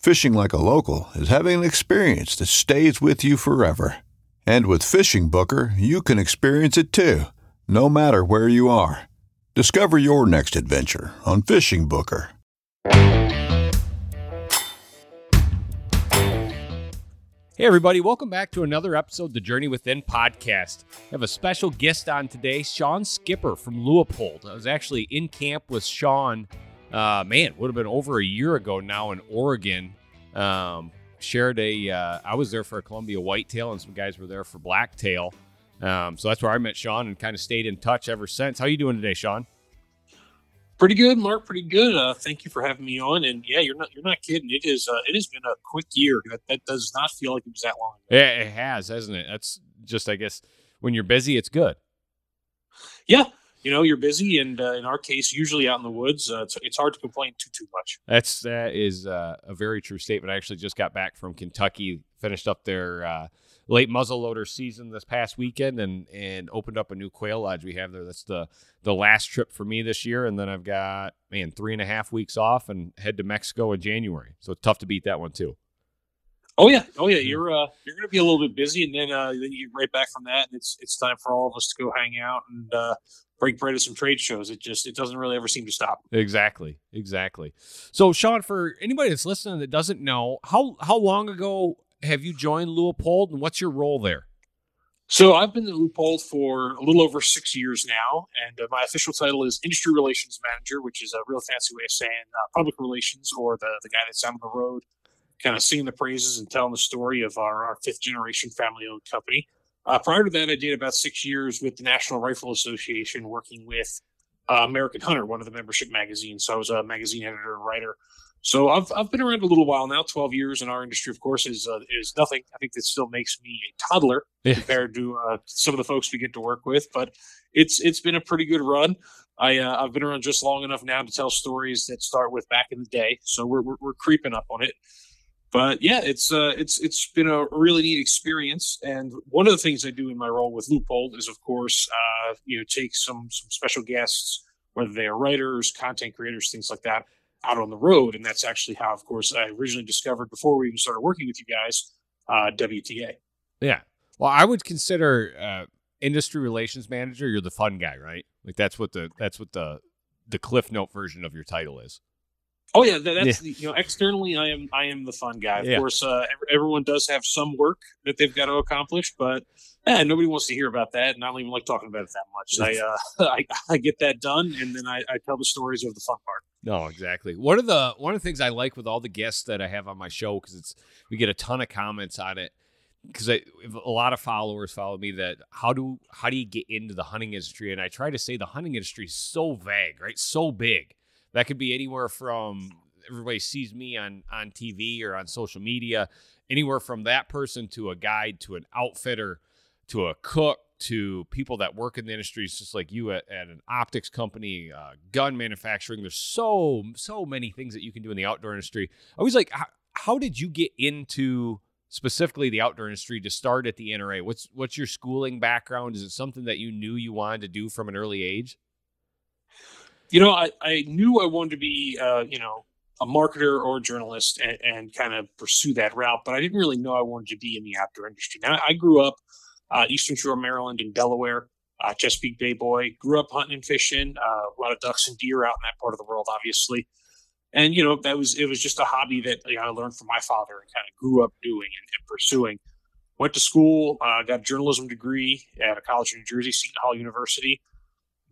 Fishing like a local is having an experience that stays with you forever. And with Fishing Booker, you can experience it too, no matter where you are. Discover your next adventure on Fishing Booker. Hey, everybody, welcome back to another episode of the Journey Within podcast. I have a special guest on today, Shawn Skipper from Leupold. I was actually in camp with Shawn, uh, man, would have been over a year ago now in Oregon. Um, shared a, uh, I was there for a Columbia whitetail, and some guys were there for blacktail. Um, so that's where I met Shawn and kind of stayed in touch ever since. How you doing today, Shawn? Pretty good, Mark. Pretty good. Uh, thank you for having me on. And yeah, you're not you're not kidding. It is. Uh, it has been a quick year. That that does not feel like it was that long. Ago. Yeah, it has, hasn't it? That's just, I guess, when you're busy, it's good. Yeah, you know, you're busy, and uh, in our case, usually out in the woods, uh, it's, it's hard to complain too too much. That's that is uh, a very true statement. I actually just got back from Kentucky, finished up their uh, late muzzleloader season this past weekend and and opened up a new quail lodge we have there. That's the the last trip for me this year, and then I've got man three and a half weeks off and head to Mexico in January. So it's tough to beat that one too. Oh yeah, oh yeah. You're uh, you're going to be a little bit busy, and then uh, then you get right back from that, and it's it's time for all of us to go hang out and uh, break bread at some trade shows. It just it doesn't really ever seem to stop. Exactly, exactly. So Shawn, for anybody that's listening that doesn't know, how how long ago have you joined Leupold, and what's your role there? So I've been at Leupold for a little over six years now, and uh, my official title is Industry Relations Manager, which is a real fancy way of saying uh, public relations, or the the guy that's out on the road, kind of singing the praises and telling the story of our, our fifth generation family owned company. Uh, prior to that, I did about six years with the National Rifle Association, working with uh, American Hunter, one of the membership magazines. So I was a magazine editor and writer so I've I've been around a little while now. Twelve years in our industry, of course, is uh, is nothing. I think that still makes me a toddler yeah. compared to uh, some of the folks we get to work with. But it's it's been a pretty good run. I uh, I've been around just long enough now to tell stories that start with back in the day. So we're we're, we're creeping up on it. But yeah, it's uh it's it's been a really neat experience. And one of the things I do in my role with Leupold is, of course, uh, you know, take some some special guests, whether they are writers, content creators, things like that out on the road. And that's actually how, of course, I originally discovered before we even started working with you guys, uh, WTA. Yeah. Well, I would consider uh, industry relations manager. You're the fun guy, right? Like that's what the that's what the the Cliff Note version of your title is. Oh yeah, that's yeah. The, you know externally I am I am the fun guy. Of yeah. course, uh, everyone does have some work that they've got to accomplish, but eh, nobody wants to hear about that, and I don't even like talking about it that much. I, uh, I, I get that done, and then I, I tell the stories of the fun part. No, exactly. One of the one of the things I like with all the guests that I have on my show because it's we get a ton of comments on it because a lot of followers follow me that how do how do you get into the hunting industry and I try to say the hunting industry is so vague, right? So big that could be anywhere from everybody sees me on on TV or on social media, anywhere from that person to a guide to an outfitter to a cook to people that work in the industries just like you at, at an optics company, uh, gun manufacturing. There's so so many things that you can do in the outdoor industry. I was like, how, how did you get into specifically the outdoor industry, to start at the NRA? What's what's your schooling background? Is it something that you knew you wanted to do from an early age? You know, I, I knew I wanted to be, uh, you know, a marketer or a journalist and, and, kind of pursue that route, but I didn't really know I wanted to be in the outdoor industry. Now, I grew up uh, Eastern Shore, Maryland, and Delaware, uh, Chesapeake Bay boy. Grew up hunting and fishing, uh, a lot of ducks and deer out in that part of the world, obviously. And you know, that was it was just a hobby that you know, I learned from my father and kind of grew up doing and, and pursuing. Went to school, uh, got a journalism degree at a college in New Jersey, Seton Hall University.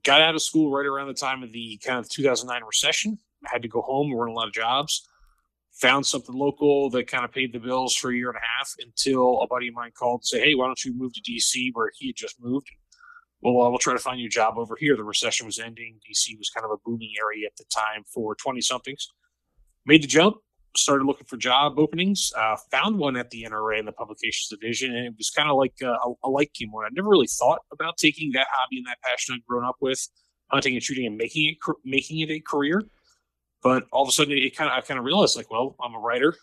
Got out of school right around the time of the kind of 2009 recession. I had to go home, weren't a lot of jobs found something local that kind of paid the bills for a year and a half until a buddy of mine called and say, Hey, why don't you move to DC where he had just moved? Well, uh, we'll try to find you a job over here. The recession was ending. DC was kind of a booming area at the time for 20 somethings. Made the jump, started looking for job openings, uh, found one at the NRA in the publications division. And it was kind of like a, a light came on. I never really thought about taking that hobby and that passion I'd grown up with, hunting and shooting and making it, making it a career. But all of a sudden, it kind of I kind of realized like, well, I'm a writer.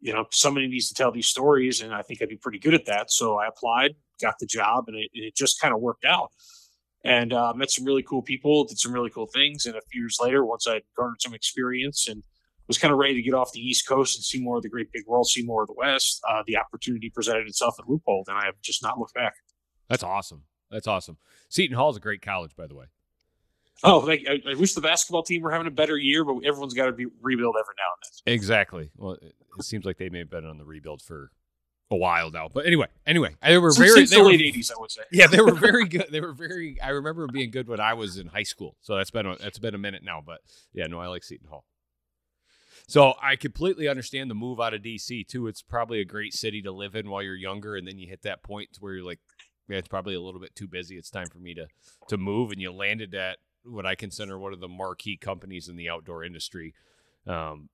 You know, somebody needs to tell these stories, and I think I'd be pretty good at that. So I applied, got the job, and it, it just kind of worked out. And uh, met some really cool people, did some really cool things. And a few years later, once I garnered some experience and was kind of ready to get off the East Coast and see more of the great big world, see more of the West, uh, the opportunity presented itself at Leupold, and I have just not looked back. That's awesome. That's awesome. Seton Hall is a great college, by the way. Oh, I, I, wish the basketball team were having a better year, but everyone's got to be rebuild every now and then. Exactly. Well, it, it seems like they may have been on the rebuild for a while now. But anyway, anyway, they were very since they the were, late '80s, I would say. Yeah, they were very good. They were very. I remember being good when I was in high school. So that's been a, that's been a minute now. But yeah, no, I like Seton Hall. So I completely understand the move out of DC too. It's probably a great city to live in while you're younger, and then you hit that point where you're like, yeah, it's probably a little bit too busy. It's time for me to to move. And you landed at what I consider one of the marquee companies in the outdoor industry. Um,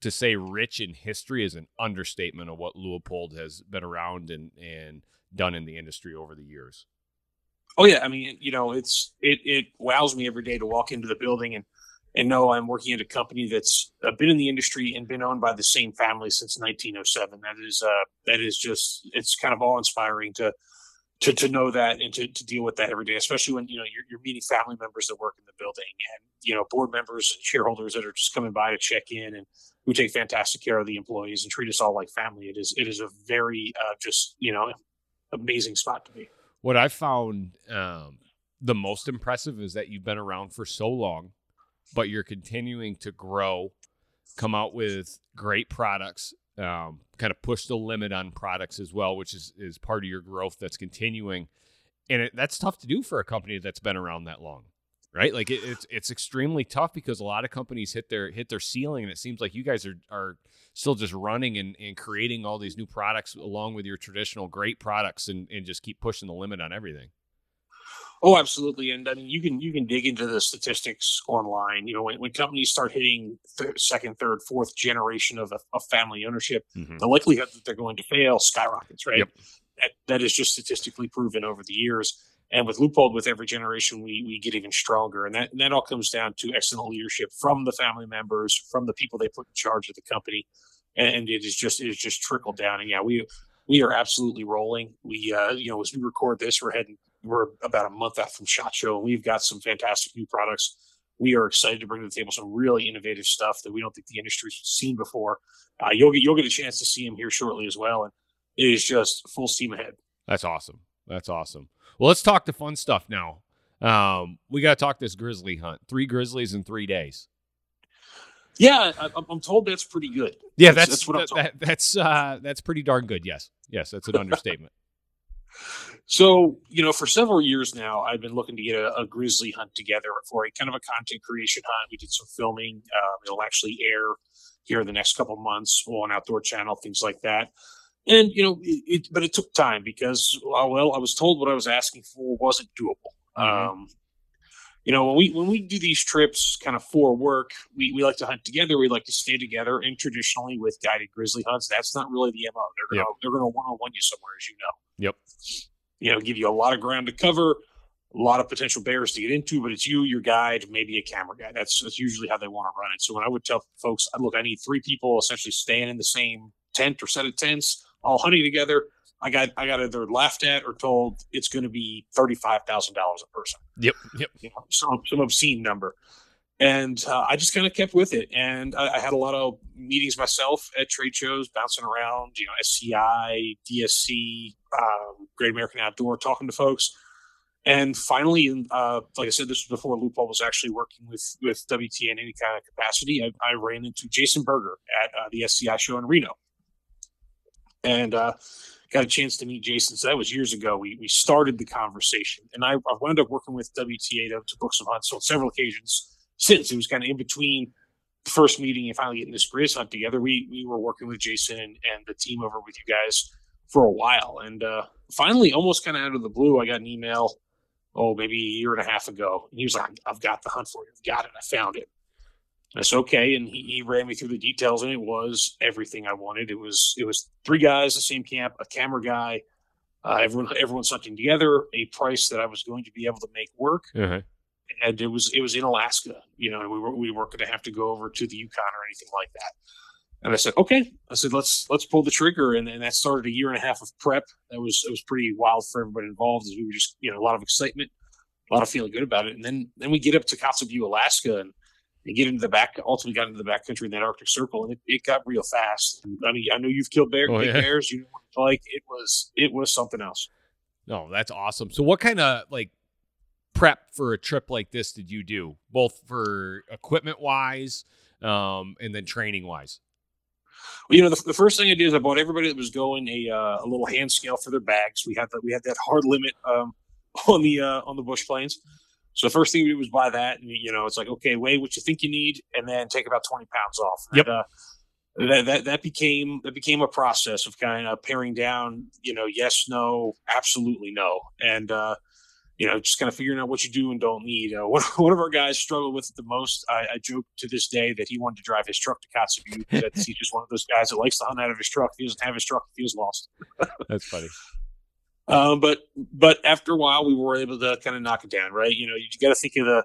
to say rich in history is an understatement of what Leupold has been around and and done in the industry over the years. Oh yeah, I mean, you know, it's it it wows me every day to walk into the building and and know I'm working at a company that's been in the industry and been owned by the same family since 1907. That is uh that is just it's kind of awe inspiring to to, to know that and to, to deal with that every day, especially when, you know, you're, you're meeting family members that work in the building and, you know, board members and shareholders that are just coming by to check in and who take fantastic care of the employees and treat us all like family. It is, it is a very, uh, just, you know, amazing spot to be. What I found um, the most impressive is that you've been around for so long, but you're continuing to grow, come out with great products um, kind of push the limit on products as well, which is is part of your growth that's continuing, and it, that's tough to do for a company that's been around that long, right? Like it, it's it's extremely tough because a lot of companies hit their hit their ceiling, and it seems like you guys are are still just running and, and creating all these new products along with your traditional great products, and and just keep pushing the limit on everything. Oh, absolutely. And I mean, you can you can dig into the statistics online. You know, when, when companies start hitting th- second, third, fourth generation of, of family ownership, mm-hmm. the likelihood that they're going to fail skyrockets. Right. Yep. That, that is just statistically proven over the years. And with Leupold, with every generation, we we get even stronger, and that and that all comes down to excellent leadership from the family members, from the people they put in charge of the company, and it is just it is just trickled down. And yeah, we we are absolutely rolling. We uh, you know as we record this, we're heading we're about a month out from Shot Show, and we've got some fantastic new products. We are excited to bring to the table some really innovative stuff that we don't think the industry's seen before. Uh, you'll get you'll get a chance to see them here shortly as well, and it is just full steam ahead. That's awesome. That's awesome. Well, let's talk the fun stuff now. Um, we got to talk this grizzly hunt. Three grizzlies in three days. Yeah, I, am told that's pretty good. Yeah, that's that's, that's, that, that's uh, that's pretty darn good. Yes, yes, that's an understatement. So, you know, for several years now, I've been looking to get a, a, grizzly hunt together for a kind of a content creation hunt. We did some filming. Um, it'll actually air here in the next couple months on Outdoor Channel, things like that. And you know, it, it, but it took time because uh, well, I was told what I was asking for wasn't doable. Mm-hmm. Um, you know, when we when we do these trips kind of for work, we, we like to hunt together. We like to stay together. And traditionally with guided grizzly hunts, that's not really the MO. They're gonna yep. they're gonna one on one you somewhere, as you know. Yep. You know, give you a lot of ground to cover, a lot of potential bears to get into, but it's you, your guide, maybe a camera guy. That's that's usually how they want to run it. So when I would tell folks, look, I need three people essentially staying in the same tent or set of tents, all hunting together. I got I got either laughed at or told it's going to be thirty five thousand dollars a person. Yep. Yep. You know, some some obscene number, and uh, I just kind of kept with it. And I, I, had a lot of meetings myself at trade shows, bouncing around. You know, SCI, DSC, um, Great American Outdoor, talking to folks. And finally, uh, like I said, this was before Leupold was actually working with with WTA in any kind of capacity. I, I ran into Jason Berger at uh, the SCI show in Reno, and uh, got a chance to meet Jason. So that was years ago. We we started the conversation, and I, I wound up working with WTA to, to book some hunts on several occasions since. It was kind of in between the first meeting and finally getting this Grizz hunt together. We we were working with Jason and, and the team over with you guys for a while, and uh, finally, almost kind of out of the blue, I got an email. Oh, maybe a year and a half ago. And he was like, I've got the hunt for you. I've got it. I found it. That's okay. And he, he ran me through the details, and it was everything I wanted. It was it was three guys, the same camp, a camera guy, uh, everyone everyone something together, a price that I was going to be able to make work. Uh-huh. And it was it was in Alaska, you know, and we were we weren't going to have to go over to the Yukon or anything like that. And I said, okay. I said, let's let's pull the trigger, and, and that started a year and a half of prep. That was it was pretty wild for everybody involved. As we were just you know a lot of excitement, a lot of feeling good about it. And then then we get up to Kotzebue, Alaska, and and get into the back. Ultimately, got into the backcountry in that Arctic Circle, and it, it got real fast. And, I mean, I know you've killed bear, Oh, big yeah. bears. You know, like it was it was something else. No, that's awesome. So, what kind of like prep for a trip like this did you do, both for equipment wise, um, and then training wise? Well, you know, the, the first thing I did is I bought everybody that was going a uh, a little hand scale for their bags. We had that we had that hard limit um, on the uh, on the bush planes. So the first thing we did was buy that, and you know, it's like okay, weigh what you think you need, and then take about twenty pounds off. Yep. And, uh, that, that that became that became a process of kind of paring down, you know, yes, no, absolutely no, and uh, you know, just kind of figuring out what you do and don't need. Uh, one, one of our guys struggled with it the most. I, I joke to this day that he wanted to drive his truck to Kotzebue because he's just one of those guys that likes to hunt out of his truck. If he doesn't have his truck, he feels lost. That's funny. Um, but but after a while, we were able to kind of knock it down, right? You know, you got to think of the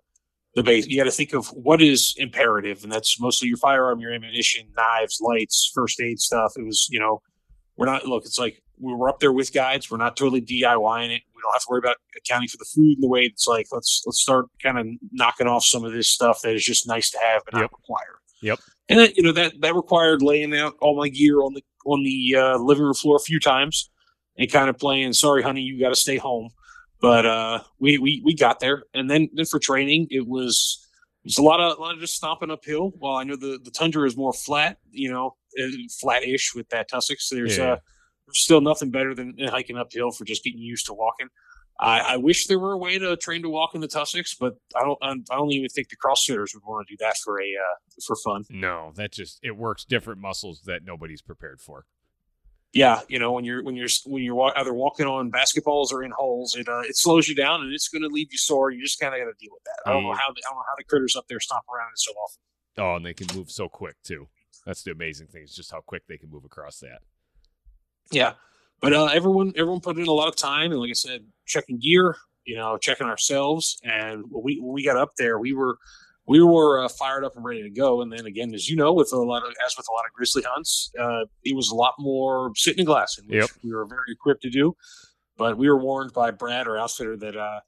the base. You got to think of what is imperative, and that's mostly your firearm, your ammunition, knives, lights, first aid stuff. It was, you know, we're not look. It's like we were up there with guides. We're not totally DIYing it. Don't have to worry about accounting for the food and the weight. It's like let's let's start kind of knocking off some of this stuff that is just nice to have but not Yep. required. Yep. And that, you know that that required laying out all my gear on the on the uh, living room floor a few times and kind of playing. Sorry, honey, you got to stay home. But uh, we we we got there, and then then for training, it was it was a lot of a lot of just stomping uphill. While I know the the tundra is more flat, you know, uh, flat-ish with that tussocks. There's Yeah. uh, there's still nothing better than hiking uphill for just getting used to walking. I, I wish there were a way to train to walk in the tussocks, but I don't. I don't even think the CrossFitters would want to do that for a uh, for fun. No, that just it works different muscles that nobody's prepared for. yeah, you know, when you're when you're when you're either walking on basketballs or in holes, it uh, it slows you down and it's going to leave you sore. You just kind of got to deal with that. I don't know Mm. how the, I don't know how the critters up there stomp around it so often. Oh, and they can move so quick too. That's the amazing thing. Is just how quick they can move across that. Yeah, but uh, everyone everyone put in a lot of time and like I said, checking gear, you know, checking ourselves. And when we when we got up there, we were we were uh, fired up and ready to go. And then again, as you know, with a lot of as with a lot of grizzly hunts, uh, it was a lot more sitting in glass, which Yep. we were very equipped to do. But we were warned by Brad, our outfitter, that uh,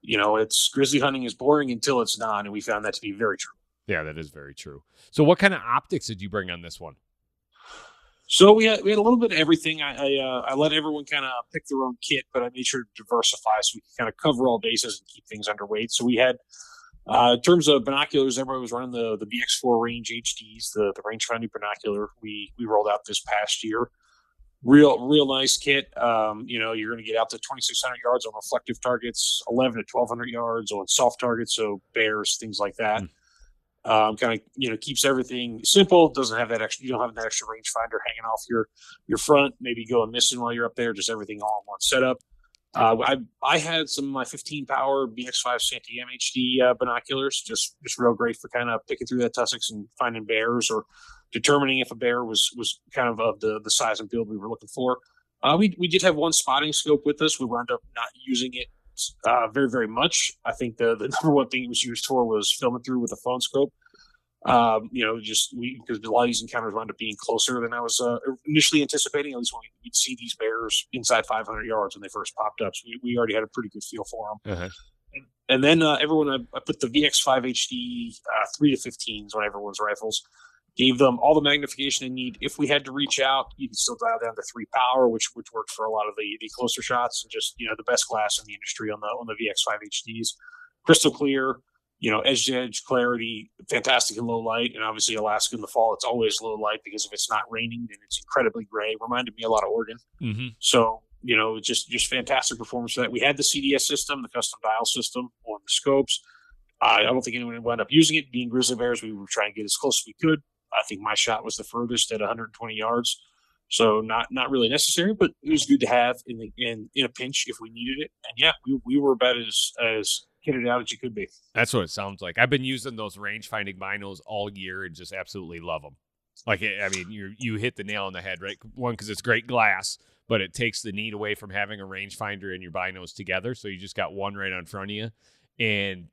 you know, it's grizzly hunting is boring until it's not, and we found that to be very true. Yeah, that is very true. So, what kind of optics did you bring on this one? So we had we had a little bit of everything. I I, uh, I let everyone kind of pick their own kit, but I made sure to diversify so we could kind of cover all bases and keep things underweight. So we had, uh, in terms of binoculars, everybody was running the the BX4 range HDs, the the rangefinder binocular. We we rolled out this past year. Real real nice kit. Um, you know, you're going to get out to 2,600 yards on reflective targets, 11 to 1,200 yards on soft targets, so bears, things like that. Um, kind of you know keeps everything simple. Doesn't have that extra. You don't have that extra rangefinder hanging off your your front. Maybe going missing while you're up there. Just everything all in one setup. Uh, I I had some of my 15 power BX5 Santiam HD uh, binoculars. Just just real great for kind of picking through that tussocks and finding bears or determining if a bear was was kind of of the the size and build we were looking for. Uh, we we did have one spotting scope with us. We wound up not using it uh, very very much. I think the the number one thing it was used for was filming through with a phone scope. Um, you know, just we because a lot of these encounters wound up being closer than I was uh, initially anticipating. At least when we'd see these bears inside 500 yards when they first popped up, so we, we already had a pretty good feel for them. Uh-huh. And, and then uh, everyone, I, I, put the VX5 HD uh, three to 15s on everyone's rifles. Gave them all the magnification they need. If we had to reach out, you can still dial down to three power, which which worked for a lot of the, the closer shots, and just you know the best glass in the industry on the on the VX5 HDs, crystal clear you know, edge to edge clarity, fantastic in low light, and obviously Alaska in the fall, it's always low light because if it's not raining, then it's incredibly gray. Reminded me a lot of Oregon. Mm-hmm. So you know, just just fantastic performance for that. We had the CDS system, the custom dial system on the scopes. I don't think anyone wound up using it. Being grizzly bears, we were trying to get as close as we could. I think my shot was the furthest at 120 yards, so not not really necessary, but it was good to have in the, in in a pinch if we needed it. And yeah, we, we were about as as kitted out as you could be. That's what it sounds like. I've been using those range finding binos all year and just absolutely love them. Like, eh, I mean, you you hit the nail on the head, right? One, because it's great glass, but it takes the need away from having a rangefinder and your binos together. So you just got one right on front of you. And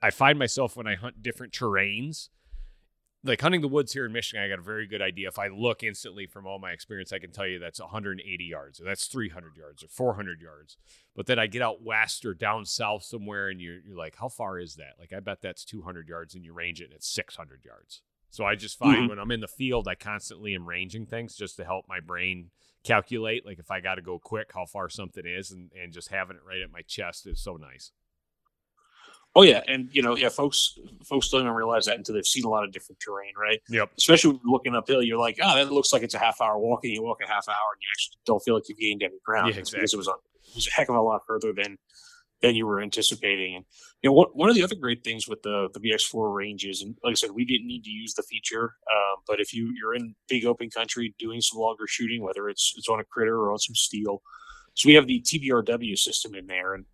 I find myself when I hunt different terrains, like hunting the woods here in Michigan, I got a very good idea. If I look instantly from all my experience, I can tell you that's 180 yards or that's 300 yards or 400 yards. But then I get out west or down south somewhere and you're, you're like, how far is that? Like, I bet that's 200 yards and you range it and it's 600 yards. So I just find mm-hmm. when I'm in the field, I constantly am ranging things just to help my brain calculate. Like, if I got to go quick, how far something is and, and just having it right at my chest is so nice. Oh yeah, and you know, yeah, folks, folks don't even realize that until they've seen a lot of different terrain, right? Yep. Especially looking uphill, you're like, oh, that looks like it's a half hour walk, and you walk a half hour, and you actually don't feel like you've gained any ground. Yeah, exactly. Because it was a it was a heck of a lot further than than you were anticipating. And you know, one one of the other great things with the the BX4 ranges, and like I said, we didn't need to use the feature, um, but if you you're in big open country doing some longer shooting, whether it's it's on a critter or on some steel, so we have the TBRW system in there, and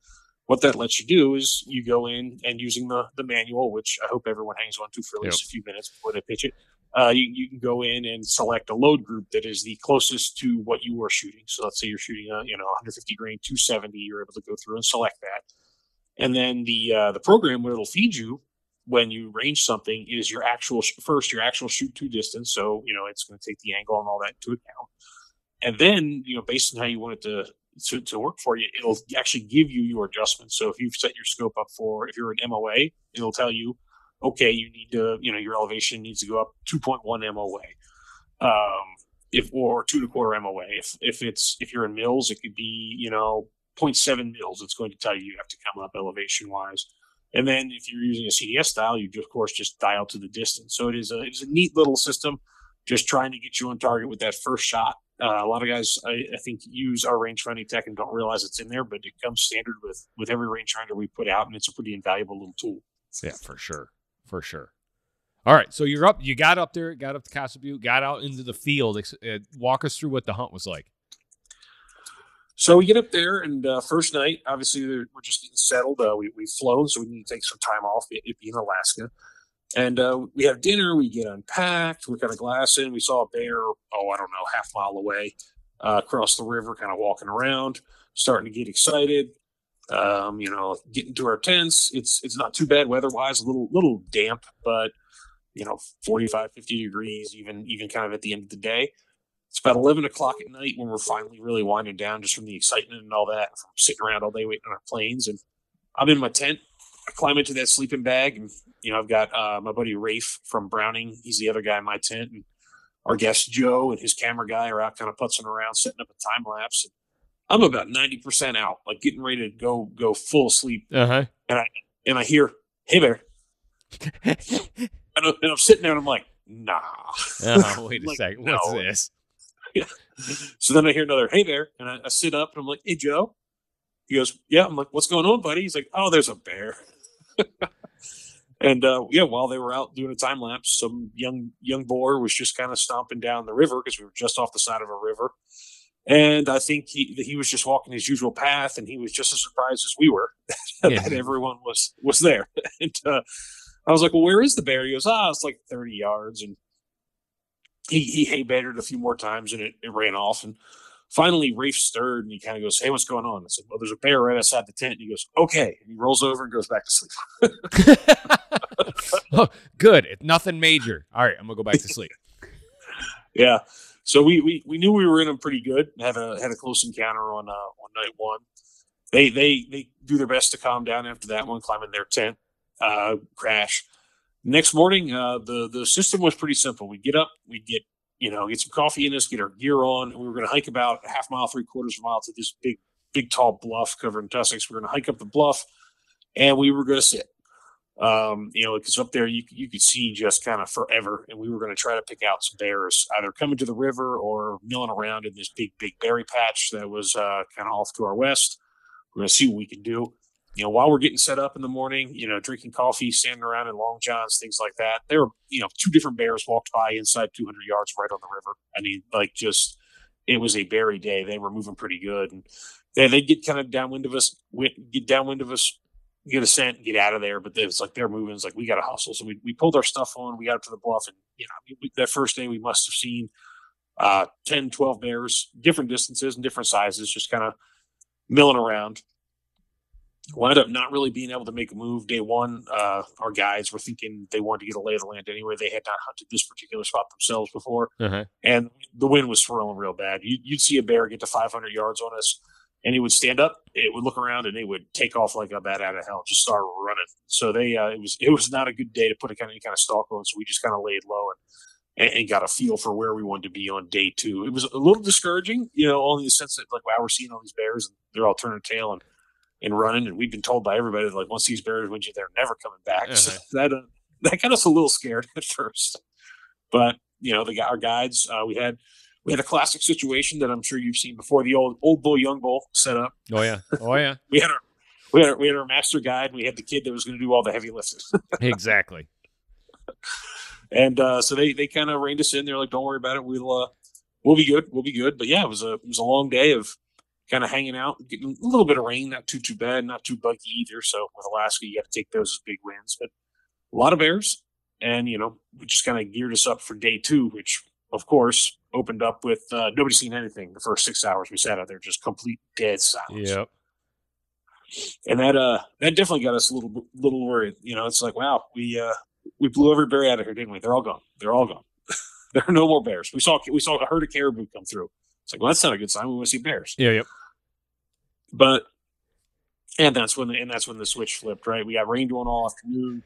what that lets you do is you go in and using the, the manual, which I hope everyone hangs on to for at least yep. a few minutes before they pitch it. Uh, you, you can go in and select a load group that is the closest to what you are shooting. So let's say you're shooting a you know 150 grain 270, you're able to go through and select that. And then the uh, the program what it'll feed you when you range something is your actual first your actual shoot to distance. So you know it's going to take the angle and all that into account. And then you know based on how you want it to to, to work for you, it'll actually give you your adjustments. So if you've set your scope up for, if you're an MOA, it'll tell you, okay, you need to, you know, your elevation needs to go up 2.1 MOA. Um, if, or two and a quarter MOA. If, if it's, if you're in mills, it could be, you know, 0.7 mills. It's going to tell you you have to come up elevation wise. And then if you're using a CDS style, you of course just dial to the distance. So it is a, it's a neat little system, just trying to get you on target with that first shot uh, a lot of guys, I, I, think, use our range finding tech and don't realize it's in there, but it comes standard with with every range finder we put out, and it's a pretty invaluable little tool. Yeah, for sure, for sure. All right, so you're up. You got up there, got up to Kotzebue, got out into the field. Uh, walk us through what the hunt was like. So we get up there, and uh, first night, obviously, we're just getting settled. Uh, we, we've flown, so we need to take some time off. It, it being Alaska. And uh, we have dinner, we get unpacked, we got a glass in. We saw a bear, oh, I don't know, half mile away uh, across the river, kind of walking around, starting to get excited. Um, you know, getting to our tents. It's it's not too bad weather wise, a little little damp, but you know, 45, 50 degrees, even even kind of at the end of the day. It's about 11 o'clock at night when we're finally really winding down just from the excitement and all that, from sitting around all day waiting on our planes. And I'm in my tent. I climb into that sleeping bag and you know, I've got uh, my buddy Rafe from Browning. He's the other guy in my tent. And our guest Joe and his camera guy are out kind of putzing around, setting up a time lapse. I'm about 90% out, like getting ready to go go full sleep. Uh-huh. And I and I hear, hey bear. and, I, am sitting there and I'm like, nah. Oh, wait a like, second. What's no. this? Yeah. So then I hear another, hey bear. And I, I sit up and I'm like, hey Joe. He goes, yeah. I'm like, what's going on, buddy? He's like, oh, there's a bear. And uh, yeah, while they were out doing a time lapse, some young young boar was just kind of stomping down the river because we were just off the side of a river. And I think he he was just walking his usual path, and he was just as surprised as we were that, yeah. everyone was was there. and uh, I was like, "Well, where is the bear?" He goes, "Ah, it's like thirty yards." And he he hay bantered a few more times, and it, it ran off. And finally Rafe stirred and he kind of goes, "Hey, what's going on?" I said, "Well, there's a bear right outside the tent." And he goes, "Okay," and he rolls over and goes back to sleep. oh, good. It's nothing major. All right, I'm gonna go back to sleep. yeah. So we, we we knew we were in them pretty good. Had a had a close encounter on uh, on night one. They they they do their best to calm down after that one, climbing their tent, uh, crash. Next morning, uh, the the system was pretty simple. We get up, we get you know get some coffee in us, get our gear on, we were going to hike about a half mile, three quarters of a mile to this big big tall bluff covered in tussocks. We are going to hike up the bluff, and we were going to sit. Um, you know, because up there you you could see just kind of forever, and we were going to try to pick out some bears, either coming to the river or milling around in this big big berry patch that was uh, kind of off to our west. We're going to see what we can do you know, while we're getting set up in the morning, you know, drinking coffee, standing around in long johns, things like that. There were, you know, two different bears walked by inside 200 yards right on the river. I mean, like just, it was a berry day. They were moving pretty good. And they, they'd get kind of downwind of us, get downwind of us, get a scent, get out of there. But it's like they're moving. It's like we got to hustle. So we, we pulled our stuff on. We got up to the bluff. And, you know, we, that first day we must have seen uh, 10, 12 bears, different distances and different sizes, just kind of milling around wound up not really being able to make a move day one. Uh, our guys were thinking they wanted to get a lay of the land anyway. They had not hunted this particular spot themselves before, uh-huh. and the wind was swirling real bad. You, would see a bear get to 500 yards on us, and he would stand up, it would look around, and it would take off like a bat out of hell, just start running. So they, uh, it was it was not a good day to put a kind of any kind of stalk on. So we just kind of laid low and, and. got a feel for where we wanted to be on day two. It was a little discouraging, you know, only in the sense that like wow, we're seeing all these bears and they're all turning tail and and running. And we've been told by everybody that like once these bears win you, they're never coming back. Uh-huh. So that uh, that got us a little scared at first. But you know, the our guides, uh, we had we had a classic situation that I'm sure you've seen before. The old old bull young bull set up. Oh yeah, oh yeah. we had our we had our, we had our master guide. And we had the kid that was going to do all the heavy lifting. exactly. And uh, so they they kind of reined us in. They're like, "Don't worry about it. We'll uh, we'll be good. We'll be good." But yeah, it was a it was a long day of kind of hanging out, getting a little bit of rain, not too too bad, not too buggy either. So with Alaska, you got to take those as big wins, but a lot of bears, and you know we just kind of geared us up for day two, which of course opened up with uh, nobody seen anything the first six hours we sat out there, just complete dead silence. Yep. And that uh that definitely got us a little little worried. You know, it's like wow, we uh we blew every bear out of here, didn't we? They're all gone. They're all gone. there are no more bears. We saw we saw a herd of caribou come through. It's like, well, that's not a good sign. We want to see bears. Yeah, yep. But and that's when the, and that's when the switch flipped. Right, we got rain doing all afternoon.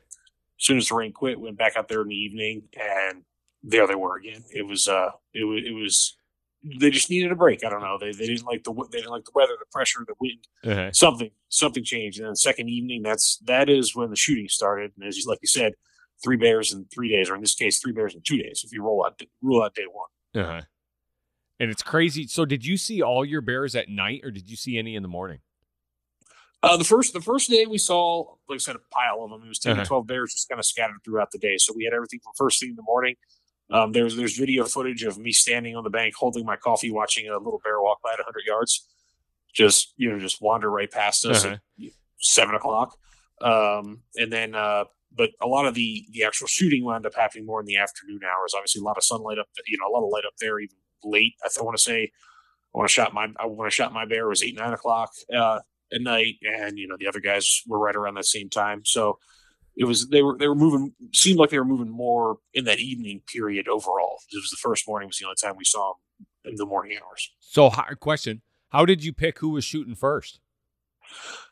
As soon as the rain quit, went back out there in the evening, and there they were again. It was uh, it was it was they just needed a break. I don't know. They, they didn't like the they didn't like the weather, the pressure, the wind. Uh-huh. Something something changed. And then the second evening, that's that is when the shooting started. And as you like you said, three bears in three days, or in this case, three bears in two days. If you roll out rule out day one. Uh-huh. And it's crazy. So, did you see all your bears at night, or did you see any in the morning? Uh, the first the first day we saw, like I said, a pile of them. It was 10 uh-huh. to twelve bears just kind of scattered throughout the day. So we had everything from first thing in the morning. Um, there's there's video footage of me standing on the bank holding my coffee, watching a little bear walk by at 100 yards, just you know just wander right past us uh-huh. at seven o'clock. Um, and then, uh, but a lot of the the actual shooting wound up happening more in the afternoon hours. Obviously, a lot of sunlight up, you know, a lot of light up there, even late. I want to say I want to shot my I want to shot my bear was eight nine o'clock uh, at night, and you know the other guys were right around that same time. So it was they were they were moving seemed like they were moving more in that evening period overall. It was the first morning was the only time we saw them in the morning hours. So hard question: How did you pick who was shooting first?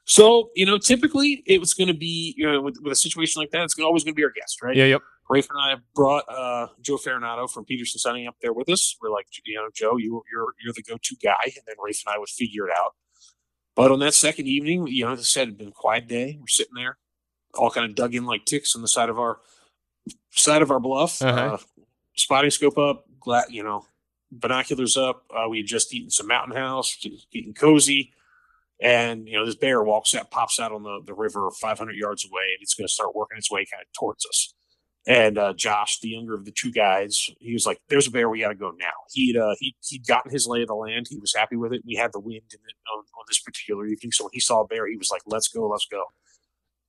So you know, typically it was going to be you know with, with a situation like that, it's always going to be our guest, right? Yeah. Yep. Rafe and I brought uh, Joe Ferronato from Petersen's Hunting up there with us. We're like, you know, Joe, you, you're you're the go-to guy, and then Rafe and I would figure it out. But on that second evening, you know, as I said, it'd been a quiet day. We're sitting there, all kind of dug in like ticks on the side of our side of our bluff. Uh-huh. Uh, spotting scope up, glad you know, binoculars up. Uh, we had just eaten some mountain house, getting cozy. And you know, this bear walks out, pops out on the, the river 500 yards away, and it's going to start working its way kind of towards us. And uh, Josh, the younger of the two guys, he was like, "There's a bear. We got to go now." He'd uh, he he'd gotten his lay of the land. He was happy with it. We had the wind in it on, on this particular evening, so when he saw a bear, he was like, "Let's go, let's go."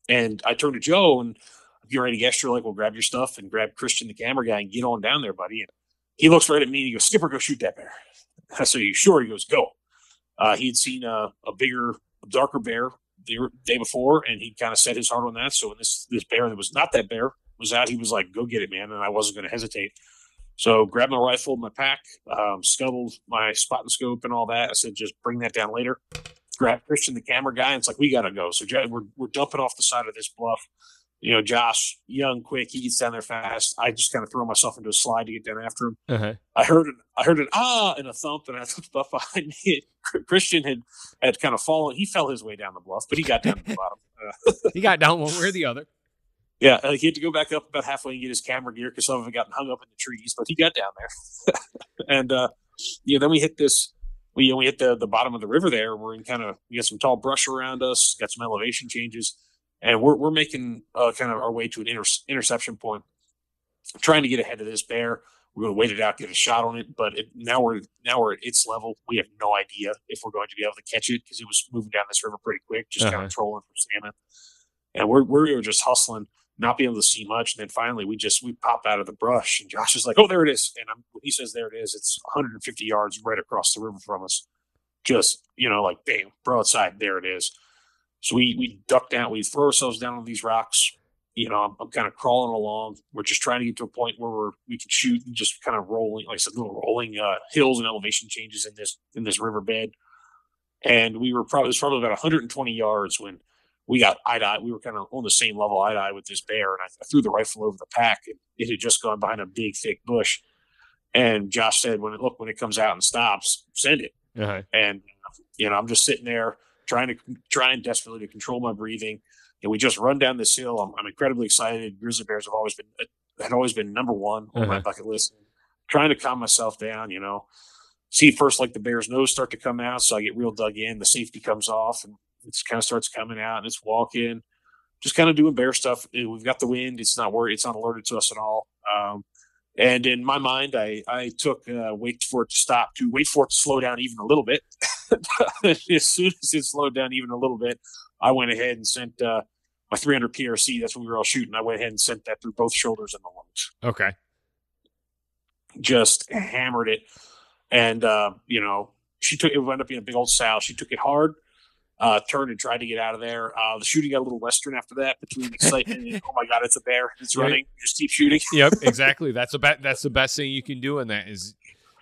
And I turned to Joe and you're ready to gesture like, "Well, grab your stuff and grab Christian, the camera guy, and get on down there, buddy." And he looks right at me and he goes, "Skipper, go shoot that bear." I said, you sure? He goes, go. Uh, he had seen a, a bigger, darker bear the day before, and he kind of set his heart on that. So when this this bear that was not that bear was out, he was like, "Go get it, man!" And I wasn't going to hesitate. So grabbed my rifle, my pack, um, scuttled my spot and scope and all that. I said, "Just bring that down later." Grab Christian, the camera guy, and it's like we got to go. So we're we're dumping off the side of this bluff. You know, Josh, young, quick, he gets down there fast. I just kind of throw myself into a slide to get down after him. Uh-huh. I heard it. I heard an ah and a thump, and I looked up behind me. Christian had had kind of fallen. He fell his way down the bluff, but he got down to the bottom. Uh, he got down one way or the other. Yeah, uh, he had to go back up about halfway and get his camera gear because some of it got hung up in the trees, but he got down there. and uh, know, then we hit this. We we hit the the bottom of the river there. We're in kind of we got some tall brush around us, got some elevation changes, and we're we're making uh, kind of our way to an inter- interception point, trying to get ahead of this bear. We're going to wait it out, get a shot on it, but it, now we're now we're at its level. We have no idea if we're going to be able to catch it because it was moving down this river pretty quick, just uh-huh. kind of trolling for salmon. And we're we were just hustling not being able to see much. And then finally, we just we pop out of the brush, and Josh is like, "Oh, there it is!" And I'm, when he says, "There it is," it's 150 yards right across the river from us. Just you know, like bam, broadside, there it is. So we we duck down, we throw ourselves down on these rocks. You know, I'm, I'm kind of crawling along. We're just trying to get to a point where we're we can shoot and just kind of rolling, like said, little rolling uh, hills and elevation changes in this in this riverbed. And we were probably it was probably about 120 yards when we got eye to eye. We were kind of on the same level eye to eye with this bear, and I, I threw the rifle over the pack, and it had just gone behind a big thick bush. And Josh said, "When it look when it comes out and stops, send it." Uh-huh. And you know, I'm just sitting there trying to trying desperately to control my breathing. And we just run down this hill. I'm, I'm incredibly excited. Grizzly bears have always been had always been number one on uh-huh. my bucket list. Trying to calm myself down, you know. See first like the bear's nose start to come out, so I get real dug in. The safety comes off, and it kind of starts coming out and it's walking, just kind of doing bear stuff. We've got the wind. It's not worried. It's not alerted to us at all. Um, and in my mind, I, I took uh, wait for it to stop to wait for it to slow down even a little bit. as soon as it slowed down even a little bit, I went ahead and sent uh, my 300 PRC. That's what we were all shooting. I went ahead and sent that through both shoulders and the lungs. Okay. Just hammered it. And, uh, you know, she took it wound up being a big old sow. She took it hard uh, turned and tried to get out of there. Uh, the shooting got a little western after that between excitement and oh my god, it's a bear, it's running. Just keep shooting. yep, exactly. That's about that's the best thing you can do in that is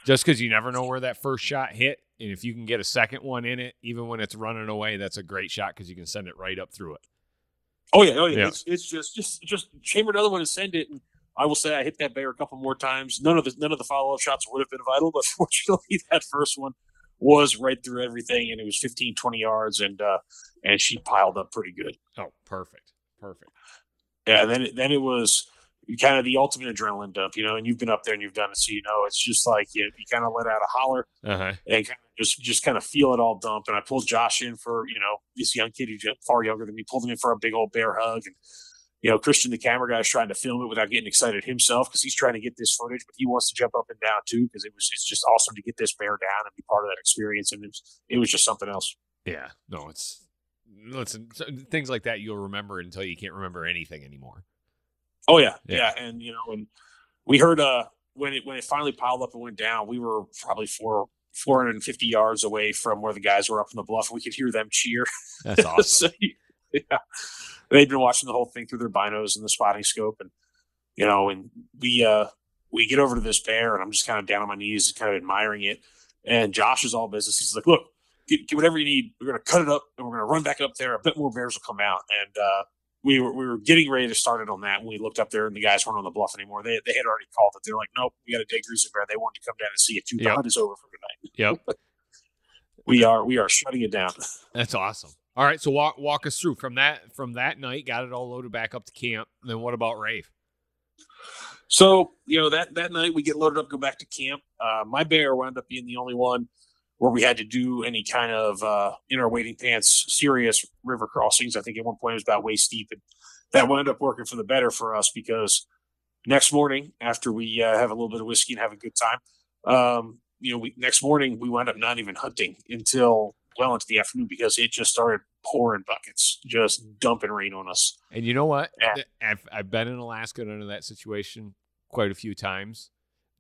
just because you never know where that first shot hit, and if you can get a second one in it, even when it's running away, that's a great shot because you can send it right up through it. Oh yeah, oh yeah. yeah. It's, it's just just just chamber another one and send it. And I will say I hit that bear a couple more times. None of the none of the follow up shots would have been vital, but fortunately that first one was right through everything, and it was 15, 20 yards, and uh, and she piled up pretty good. Oh, perfect, perfect. Yeah, then it, then it was kind of the ultimate adrenaline dump, you know. And you've been up there and you've done it, so you know it's just like you, you kind of let out a holler uh-huh. and kind of just just kind of feel it all dump. And I pulled Josh in for you know this young kid who's far younger than me, pulled him in for a big old bear hug, and you know, Christian, the camera guy, is trying to film it without getting excited himself because he's trying to get this footage, but he wants to jump up and down too because it was it's just awesome to get this bear down and be part of that experience, and it was, it was just something else. Yeah, no, it's listen things like that you'll remember until you can't remember anything anymore. Oh yeah, yeah, yeah. and you know, and we heard uh when it when it finally piled up and went down, we were probably four 450 yards away from where the guys were up on the bluff. We could hear them cheer. That's awesome. so, yeah they'd been watching the whole thing through their binos and the spotting scope, and you know, and we uh we get over to this bear, and I'm just kind of down on my knees, kind of admiring it. And Josh is all business. He's like, "Look, get, get whatever you need. We're gonna cut it up, and we're gonna run back up there. A bit more bears will come out." And uh, we were we were getting ready to start it on that when we looked up there, and the guys weren't on the bluff anymore. They they had already called it. They're like, "Nope, we got a dead grizzly bear." They wanted to come down and see it too. The yep. hunt is over for tonight. Yep. we are we are shutting it down. That's awesome. All right, so walk walk us through from that from that night. Got it all loaded back up to camp. Then what about Rafe? So you know that that night we get loaded up, go back to camp. Uh, my bear wound up being the only one where we had to do any kind of uh, in our wading pants serious river crossings. I think at one point it was about waist deep, and that wound up working for the better for us because next morning after we uh, have a little bit of whiskey and have a good time, um, you know, we next morning we wound up not even hunting until well into the afternoon because it just started pouring buckets, just dumping rain on us. And you know what? Yeah. I've, I've been in Alaska under that situation quite a few times.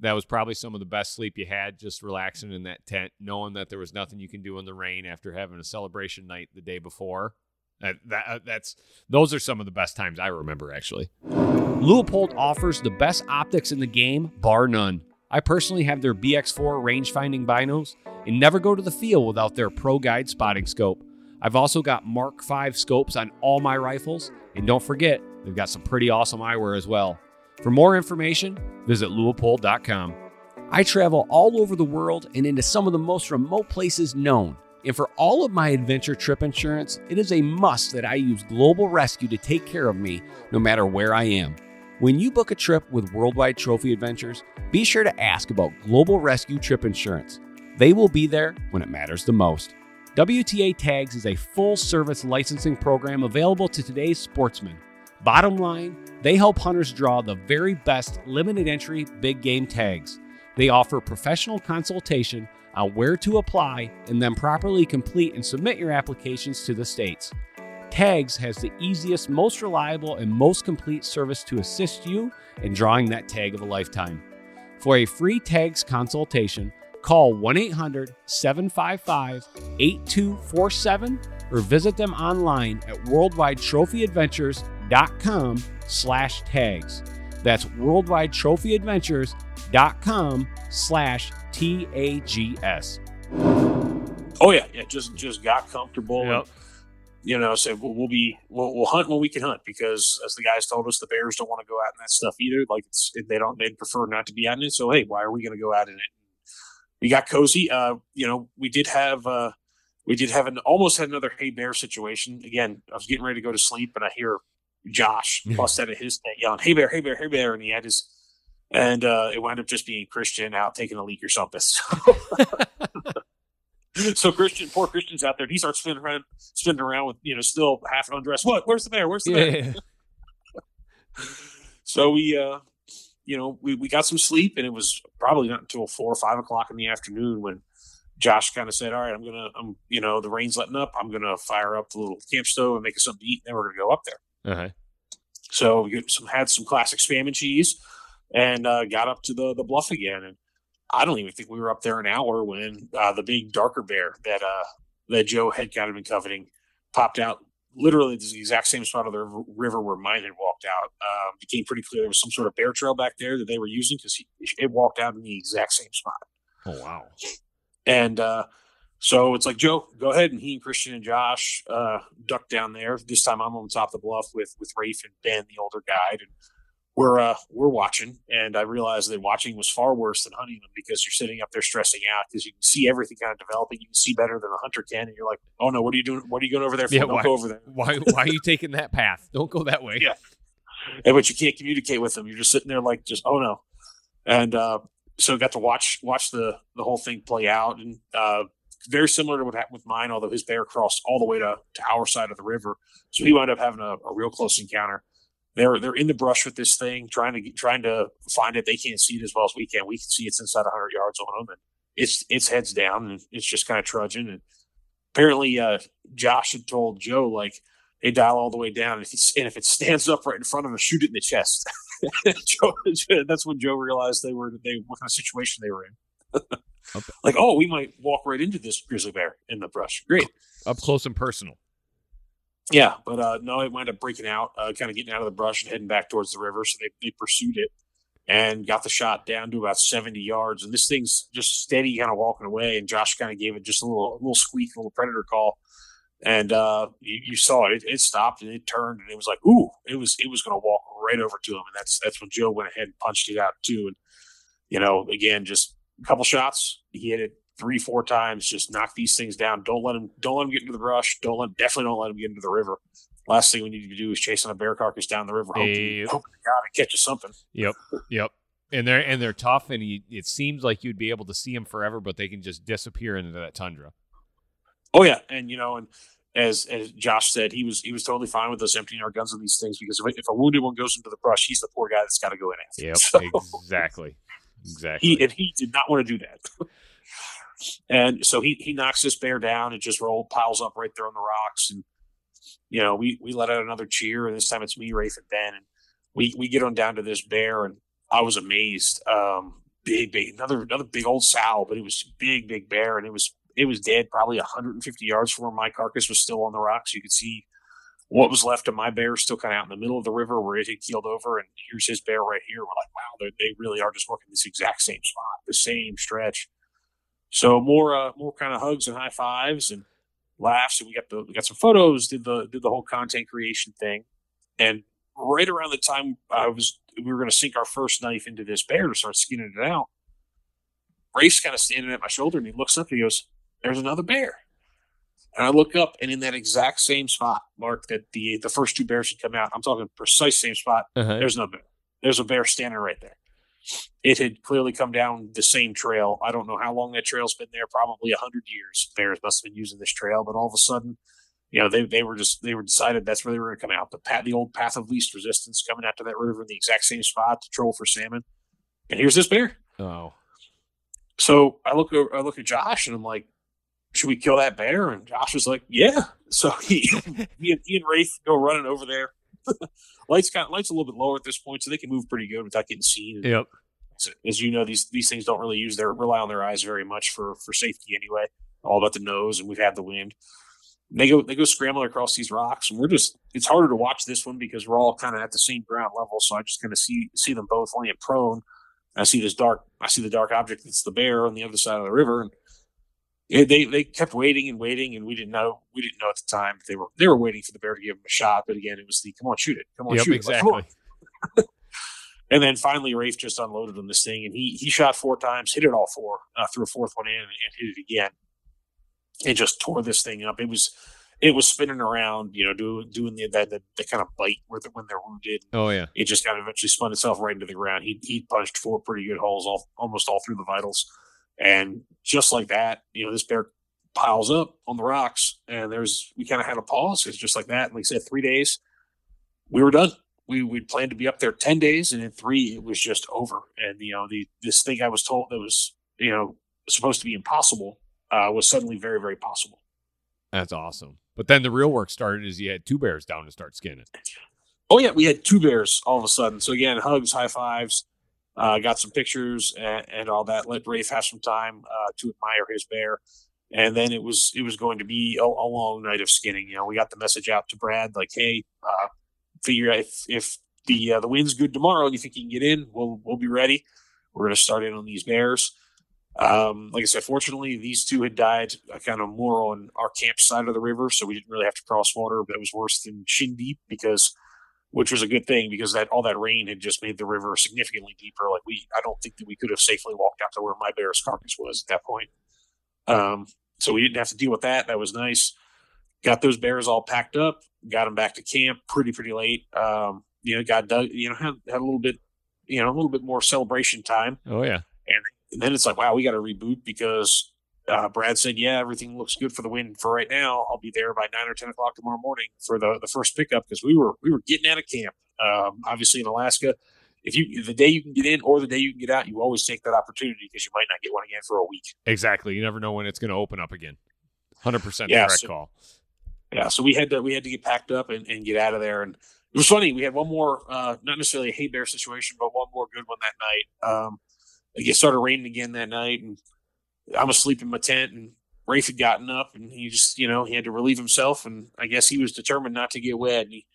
that was probably some of the best sleep you had, just relaxing in that tent, knowing that there was nothing you can do in the rain after having a celebration night the day before. That, that uh, that's those are some of the best times I remember actually. Leupold offers the best optics in the game, bar none. I personally have their BX4 range finding binos and never go to the field without their Pro Guide spotting scope. I've also got Mark V scopes on all my rifles, and don't forget, they've got some pretty awesome eyewear as well. For more information, visit Leupold.com. I travel all over the world and into some of the most remote places known. And for all of my adventure trip insurance, it is a must that I use Global Rescue to take care of me no matter where I am. When you book a trip with Worldwide Trophy Adventures, be sure to ask about Global Rescue Trip Insurance. They will be there when it matters the most. WTA Tags is a full service licensing program available to today's sportsmen. Bottom line, they help hunters draw the very best limited entry big game tags. They offer professional consultation on where to apply and then properly complete and submit your applications to the states. Tags has the easiest, most reliable, and most complete service to assist you in drawing that tag of a lifetime. For a free tags consultation, call 1 800 755 8247 or visit them online at worldwidetrophyadventures.com slash tags. That's worldwidetrophyadventures.com slash T-A-G-S. Oh yeah, yeah. Just just got comfortable. Yep. And, you know, we'll, we'll be we'll, we'll hunt when we can hunt because as the guys told us, the bears don't want to go out in that stuff either. Like it's they don't they'd prefer not to be out in it. So hey, why are we going to go out in it? We got cozy. Uh, you know, we did have uh, we did have an almost had another hey bear situation. Again, I was getting ready to go to sleep, and I hear Josh bust out of his tent yelling, "Hey bear, hey bear, hey bear!" And he had his and uh, it wound up just being Christian out taking a leak or something. So, so Christian, poor Christian's out there. And he starts spinning around, spinning around with you know still half undressed. What? Where's the bear? Where's the bear? Yeah. So we, uh, you know, we, we got some sleep, and it was probably not until four or five o'clock in the afternoon when Josh kind of said, "All right, I'm gonna, I'm, you know, the rain's letting up. I'm gonna fire up the little camp stove and make us something to eat. And then we're gonna go up there." Uh-huh. So we get some had some classic spam and cheese, and uh, got up to the the bluff again. And I don't even think we were up there an hour when uh, the big darker bear that uh, that Joe had kind of been coveting popped out. Literally the exact same spot of the river- where mine had walked out. Um, became pretty clear there was some sort of bear trail back there that they were using because it walked out in the exact same spot. Oh wow. And uh, so it's like, Joe, go ahead. And he and Christian and Josh uh, ducked down there. This time I'm on top of the bluff with with Rafe and Ben, the older guide. And we're uh, we're watching. And I realized that watching was far worse than hunting them because you're sitting up there stressing out because you can see everything kind of developing. You can see better than a hunter can. And you're like, oh no, what are you doing? What are you going over there for? Yeah, Don't why- go over there. Why why are you taking that path? Don't go that way. Yeah. And, but you can't communicate with them. You're just sitting there like, just oh no. And uh, so got to watch watch the the whole thing play out, and uh, very similar to what happened with mine. Although his bear crossed all the way to, to our side of the river, so he wound up having a, a real close encounter. They're they're in the brush with this thing, trying to trying to find it. They can't see it as well as we can. We can see it's inside 100 yards on them, and it's it's heads down, and it's just kind of trudging. And apparently, uh, Josh had told Joe like, "Hey, dial all the way down, and if, and if it stands up right in front of him, shoot it in the chest." Joe, that's when Joe realized they were they what kind of situation they were in. like, oh, we might walk right into this grizzly bear in the brush. Great. Up close and personal. Yeah, but uh, no, it wound up breaking out, uh, kind of getting out of the brush and heading back towards the river. So they, they pursued it and got the shot down to about 70 yards. And this thing's just steady, kind of walking away. And Josh kind of gave it just a little, a little squeak, a little predator call. And uh, you, you saw it. it. It stopped and it turned and it was like, ooh, it was it was going to walk right over to him. And that's that's when Joe went ahead and punched it out too. And you know, again, just a couple shots. He hit it three, four times. Just knock these things down. Don't let them. Don't let him get into the brush. Don't let. Definitely don't let them get into the river. Last thing we need to do is chasing a bear carcass down the river, hoping, Hey. to God it catches something. Yep. Yep. And they're and they're tough, and you, it seems like you'd be able to see them forever, but they can just disappear into that tundra. Oh yeah, and you know, and as as Josh said, he was he was totally fine with us emptying our guns on these things because if, if a wounded one goes into the brush, he's the poor guy that's got to go in after. Yep. So- Exactly. Exactly. he and he did not want to do that. and so he he knocks this bear down and just roll piles up right there on the rocks. And you know, we we let out another cheer, and this time it's me, Rafe, and Ben, and we we get on down to this bear, and I was amazed. Um, big, big another another big old sow, but it was big, big bear, and it was it was dead probably 150 yards from where my carcass was still on the rocks. You could see what was left of my bear still kind of out in the middle of the river where it had keeled over, and here's his bear right here. We're like, wow, they really are just working this exact same spot, the same stretch. So more, uh, more kind of hugs and high fives and laughs, and we got the we got some photos, did the did the whole content creation thing, and right around the time I was we were going to sink our first knife into this bear to start skinning it out. Rafe kind of standing at my shoulder, and he looks up. And he goes, "There's another bear." And I look up, and in that exact same spot, Mark, that the the first two bears had come out. I'm talking precise same spot. Uh-huh. There's no bear. There's a bear standing right there. It had clearly come down the same trail. I don't know how long that trail's been there. Probably a hundred years. Bears must have been using this trail, but all of a sudden, you know, they, they were just they were decided that's where they were going to come out. The path, the old path of least resistance, coming out to that river in the exact same spot to troll for salmon. And here's this bear. Oh. So I look over, I look at Josh and I'm like, should we kill that bear? And Josh was like, yeah. So he, he, and, he and Rafe go running over there. lights kind of, lights a little bit lower at this point, so they can move pretty good without getting seen. Yep. As you know, these these things don't really use their rely on their eyes very much for for safety anyway. All about the nose, and we've had the wind. They go they go scrambling across these rocks, and we're just it's harder to watch this one because we're all kind of at the same ground level. So I just kind of see see them both laying prone. I see this dark I see the dark object that's the bear on the other side of the river, and they they kept waiting and waiting, and we didn't know we didn't know at the time they were they were waiting for the bear to give them a shot. But again, it was the come on, shoot it, come on, yep, shoot exactly. it, and then finally, Rafe just unloaded on this thing, and he he shot four times, hit it all four, uh, threw a fourth one in, and, and hit it again, and just tore this thing up. It was it was spinning around, you know, doing doing the that the, the, kind of bite where the, when they're wounded. Oh yeah, it just kind of eventually spun itself right into the ground. He he punched four pretty good holes, all almost all through the vitals, and just like that, you know, this bear piles up on the rocks, and there's we kind of had a pause. It's just like that. And like I said, three days, we were done. We we planned to be up there ten days, and in three, it was just over. And you know, the this thing I was told that was you know supposed to be impossible uh, was suddenly very very possible. That's awesome. But then the real work started is you had two bears down to start skinning. Oh yeah, we had two bears all of a sudden. So again, hugs, high fives. Uh, got some pictures and, and, all that. Let Rafe have some time uh, to admire his bear and then it was it was going to be a, a, long night of skinning. You know, we got the message out to Brad like, "Hey, uh, figure if if the uh, the wind's good tomorrow and you think you can get in, we'll we'll be ready. We're going to start in on these bears." Um, like I said, fortunately, these two had died uh, kind of more on our camp side of the river, so we didn't really have to cross water. But it was worse than shin deep because, which was a good thing because that all that rain had just made the river significantly deeper. Like we, I don't think that we could have safely walked out to where my bear's carcass was at that point. Um, so we didn't have to deal with that. That was nice. Got those bears all packed up. Got them back to camp pretty pretty late. Um, you know, got dug. You know, had, had a little bit, you know, a little bit more celebration time. Oh yeah. And, and then it's like, wow, we got to reboot because uh, Brad said, yeah, everything looks good for the win for right now. I'll be there by nine or ten o'clock tomorrow morning for the the first pickup because we were we were getting out of camp. Um, obviously in Alaska, if you the day you can get in or the day you can get out, you always take that opportunity because you might not get one again for a week. Exactly. You never know when it's going to open up again. Hundred percent correct so, call. Yeah. So we had to we had to get packed up and, and get out of there. And it was funny. We had one more, uh, not necessarily a hey bear situation, but one more good one that night. Um, it started raining again that night, and I'm asleep in my tent, and Rafe had gotten up, and he just, you know, he had to relieve himself, and I guess he was determined not to get wet. And he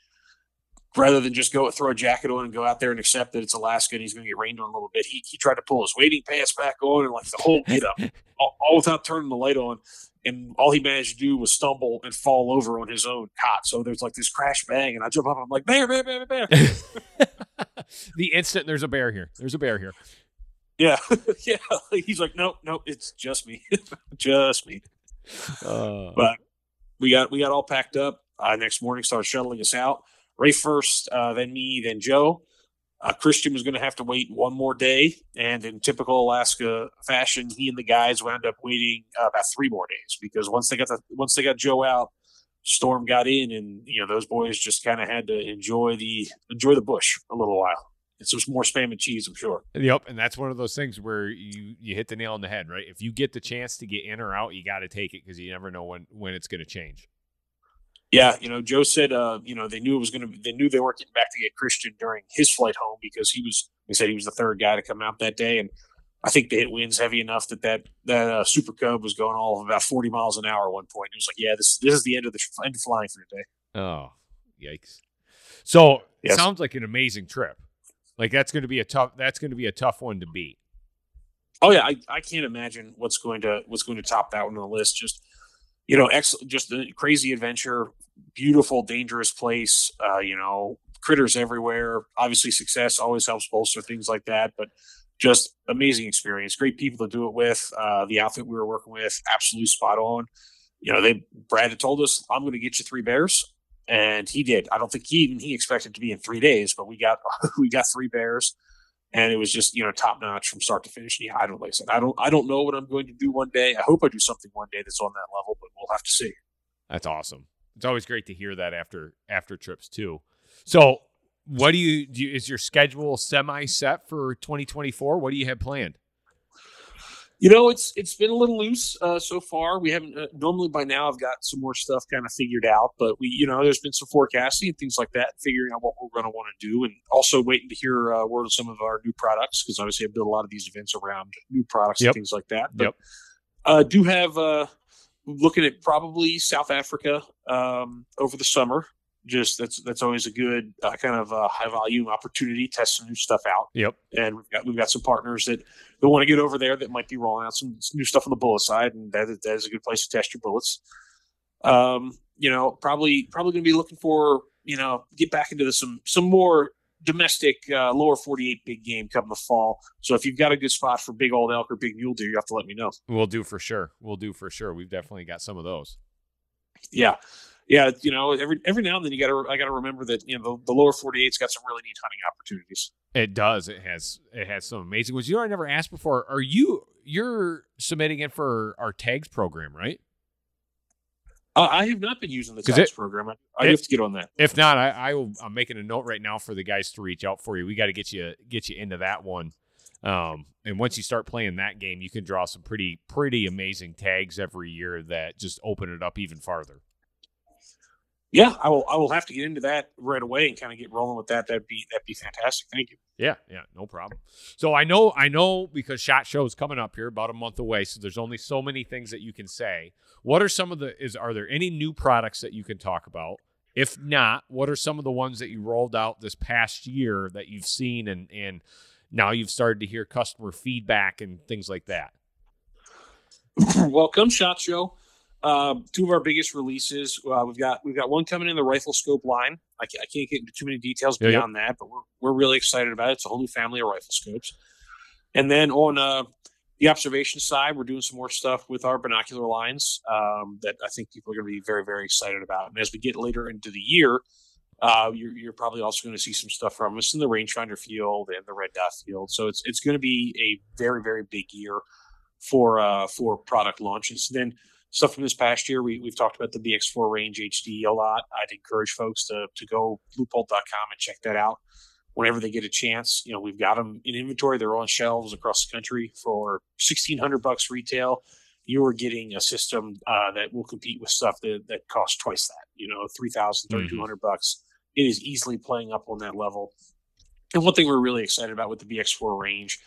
rather than just go throw a jacket on and go out there and accept that it's Alaska and he's going to get rained on a little bit, he, he tried to pull his wading pants back on and like the whole get up, all, all, without turning the light on. And all he managed to do was stumble and fall over on his own cot. So there's like this crash bang, and I jump up. I'm like, bear, bear, bear, bear. the instant there's a bear here, there's a bear here. Yeah, yeah. He's like, nope, nope. It's just me, just me. Uh, but we got we got all packed up. Uh, next morning, started shuttling us out. Rafe first, uh, then me, then Joe. Uh, Christian was going to have to wait one more day, and in typical Alaska fashion, he and the guys wound up waiting uh, about three more days because once they got the once they got Joe out, Storm got in, and you know those boys just kind of had to enjoy the enjoy the bush a little while. It's just more spam and cheese, I'm sure. Yep, and that's one of those things where you you hit the nail on the head, right? If you get the chance to get in or out, you got to take it because you never know when when it's going to change. Yeah, you know, Joe said, uh, you know, they knew it was going to. They knew they weren't getting back to get Christian during his flight home because he was. He said he was the third guy to come out that day, and I think they hit winds heavy enough that that that uh, Super Cub was going all of about 40 miles an hour at one point. It was like, yeah, this this is the end of the end of flying for today. Oh, yikes! So it Yes. sounds like an amazing trip. Like that's going to be a tough. That's going to be a tough one to beat. Oh yeah, I, I can't imagine what's going to what's going to top that one on the list. Just you know, ex- just a crazy adventure, beautiful, dangerous place. Uh, you know, critters everywhere. Obviously, success always helps bolster things like that, but just amazing experience. Great people to do it with. Uh, the outfit we were working with, absolutely spot on. You know, they Brad had told us, "I'm going to get you three bears," and he did. I don't think he even he expected to be in three days, but we got we got three bears and it was just you know top notch from start to finish. Yeah, I don't like I said, I don't I don't know what I'm going to do one day. I hope I do something one day that's on that level, but we'll have to see. That's awesome. It's always great to hear that after after trips too. So, what do you, do you is your schedule semi set for 2024? What do you have planned? You know, it's it's been a little loose uh, so far. We haven't uh, normally by now. I've got some more stuff kind of figured out, but we you know there's been some forecasting and things like that, figuring out what we're going to want to do, and also waiting to hear uh, word of some of our new products because obviously I've built a lot of these events around new products Yep. and things like that. But, Yep. Uh, do have uh, looking at probably South Africa um, over the summer. Just that's that's always a good uh, kind of uh, high volume opportunity, test some new stuff out Yep. and we've got we've got some partners that, that want to get over there that might be rolling out some, some new stuff on the bullet side, and that is- that is a good place to test your bullets. Um, you know, probably probably going to be looking for you know get back into the, some some more domestic uh, lower forty eight big game come the fall. So if you've got a good spot for big old elk or big mule deer, you have to let me know. We'll do for sure. We'll do for sure. We've definitely got some of those. Yeah. Yeah, you know, every every now and then you got to I got to remember that you know the, the lower 48's got some really neat hunting opportunities. It does. It has. It has some amazing ones. You know, I never asked before. Are you you're submitting it for our tags program, right? Uh, I have not been using the tags it- program. I, I it- have to get on that. If not, I, I will. I'm making a note right now for the guys to reach out for you. We got to get you get you into that one. Um, and once you start playing that game, you can draw some pretty pretty amazing tags every year that just open it up even farther. Yeah, I will. I will have to get into that right away and kind of get rolling with that. That'd be that'd be fantastic. Thank you. Yeah, yeah, no problem. So I know, I know, because Shot Show is coming up here about a month away. So there's only so many things that you can say. What are some of the? Is are there any new products that you can talk about? If not, what are some of the ones that you rolled out this past year that you've seen and and now you've started to hear customer feedback and things like that? well, come shot show. Uh, two of our biggest releases. Uh, we've got we've got one coming in the rifle scope line. I, ca- I can't get into too many details Yeah, beyond that, but we're we're really excited about it. It's a whole new family of rifle scopes. And then on uh, the observation side, we're doing some more stuff with our binocular lines um, that I think people are going to be very very excited about. And as we get later into the year, uh, you're, you're probably also going to see some stuff from us in the rangefinder field and the red dot field. So it's it's going to be a very very big year for uh, for product launches. Then stuff from this past year, we, we've talked about the BX4 Range HD a lot. I'd encourage folks to to go leupold.com and check that out whenever they get a chance. You know, we've got them in inventory. They're on shelves across the country for sixteen hundred bucks retail. You are getting a system uh, that will compete with stuff that, that costs twice that. You know, 3,000, 3,200 bucks. It is easily playing up on that level. And one thing we're really excited about with the BX4 range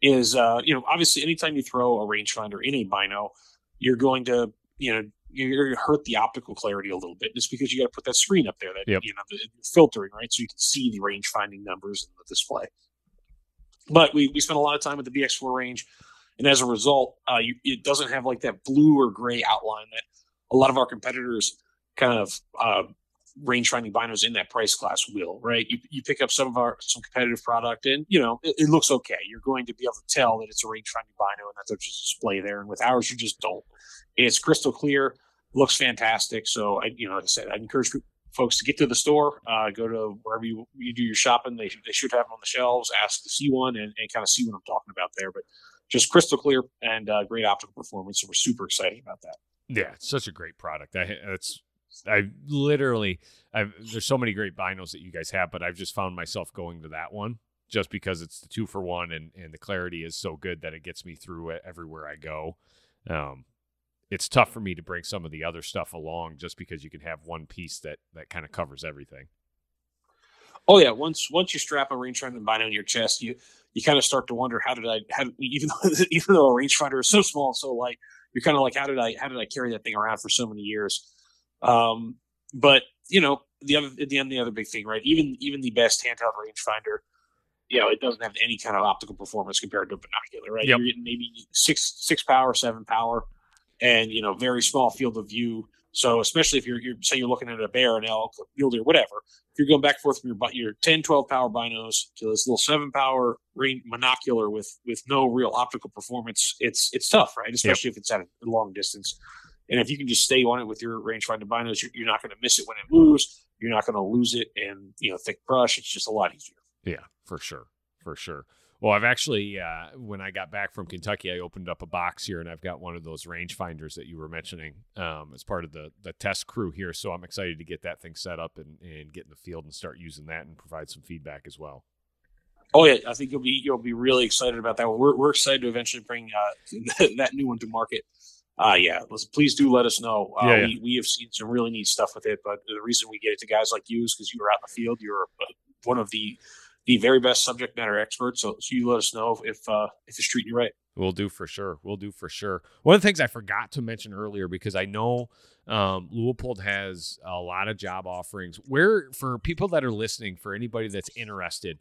is, uh, you know, obviously anytime you throw a rangefinder in a bino, you're going to, you know, you're going to hurt the optical clarity a little bit just because you got to put that screen up there that, Yep. you know, the filtering, right? So you can see the range finding numbers in the display. But we, we spent a lot of time with the BX4 range. And as a result, uh, you, it doesn't have like that blue or gray outline that a lot of our competitors kind of uh, range finding binos in that price class will, right? You, you pick up some of our some competitive product and you know it, it looks okay. You're going to be able to tell that it's a range finding bino and that there's a display there. And with ours, you just don't. It's crystal clear, looks fantastic. So I, you know, like I said, I encourage folks to get to the store, uh, go to wherever you, you do your shopping. They, they should have them on the shelves. Ask to see one and, and kind of see what I'm talking about there. But just crystal clear and uh, great optical performance. So we're super excited about that. Yeah, it's such a great product. I it's I literally I've there's so many great binos that you guys have, but I've just found myself going to that one just because it's the two for one and and the clarity is so good that it gets me through it everywhere I go. Um it's tough for me to bring some of the other stuff along just because you can have one piece that that kind of covers everything. Oh yeah, once once you strap a range finder bino in your chest, you you kind of start to wonder how did I how even though even though a rangefinder is so small and so light, you're kind of like how did I how did I carry that thing around for so many years? Um, but you know the other at the end the other big thing, right? Even even the best handheld rangefinder, you know, it doesn't have any kind of optical performance compared to a binocular, right? Yep. You're getting maybe six six power, seven power, and you know very small field of view. So especially if you're, you're say you're looking at a bear, an elk, a mule deer, whatever, if you're going back and forth from your your 10, 12 power binos to this little seven power range monocular with with no real optical performance, it's it's tough, right? Especially if it's at a long distance. And if you can just stay on it with your rangefinder binos, you're, you're not going to miss it when it moves. You're not going to lose it in you know thick brush. It's just a lot easier. Yeah, for sure, for sure. Well, I've actually, uh, when I got back from Kentucky, I opened up a box here, and I've got one of those rangefinders that you were mentioning um, as part of the the test crew here. So I'm excited to get that thing set up and, and get in the field and start using that and provide some feedback as well. Oh yeah, I think you'll be you'll be really excited about that. We're we're excited to eventually bring uh, that new one to market. Uh, yeah, listen, please do let us know. Uh, Yeah, yeah. We, we have seen some really neat stuff with it, but the reason we get it to guys like you is because you were out in the field. You're uh, one of the the very best subject matter experts. So, so you let us know if uh, if it's treating you right. We'll do for sure. We'll do for sure. One of the things I forgot to mention earlier because I know um, Leupold has a lot of job offerings. Where for people that are listening, for anybody that's interested,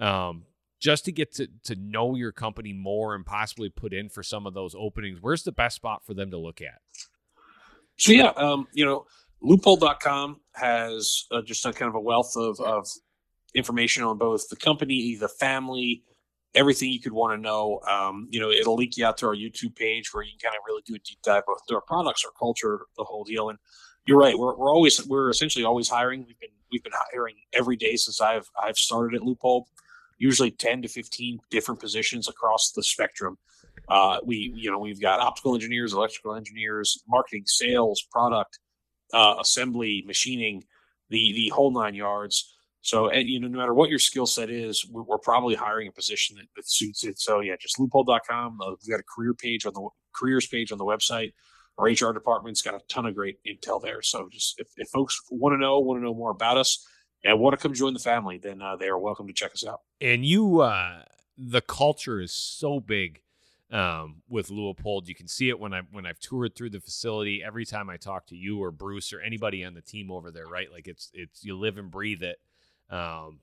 um, just to get to to know your company more and possibly put in for some of those openings, where's the best spot for them to look at? So yeah, um, you know, leupold.com has uh, just a kind of a wealth of, of information on both the company, the family, everything you could want to know. Um, you know, it'll link you out to our YouTube page where you can kind of really do a deep dive both to our products, our culture, the whole deal. And you're right, we're, we're always we're essentially always hiring. We've been we've been hiring every day since I've I've started at Leupold. Usually ten to fifteen different positions across the spectrum. Uh, we you know we've got optical engineers, electrical engineers, marketing, sales, product, uh, assembly, machining, the the whole nine yards. So and, you know no matter what your skill set is, we're, we're probably hiring a position that, that suits it. So yeah, just leupold.com. Uh, we've got a career page on the careers page on the website. Our HR department's got a ton of great intel there. So just if, if folks want to know, want to know more about us, and want to come join the family, then uh, they are welcome to check us out. And you, uh, the culture is so big um, with Leupold. You can see it when I when I've toured through the facility. Every time I talk to you or Bruce or anybody on the team over there, right? Like it's it's you live and breathe it. Um,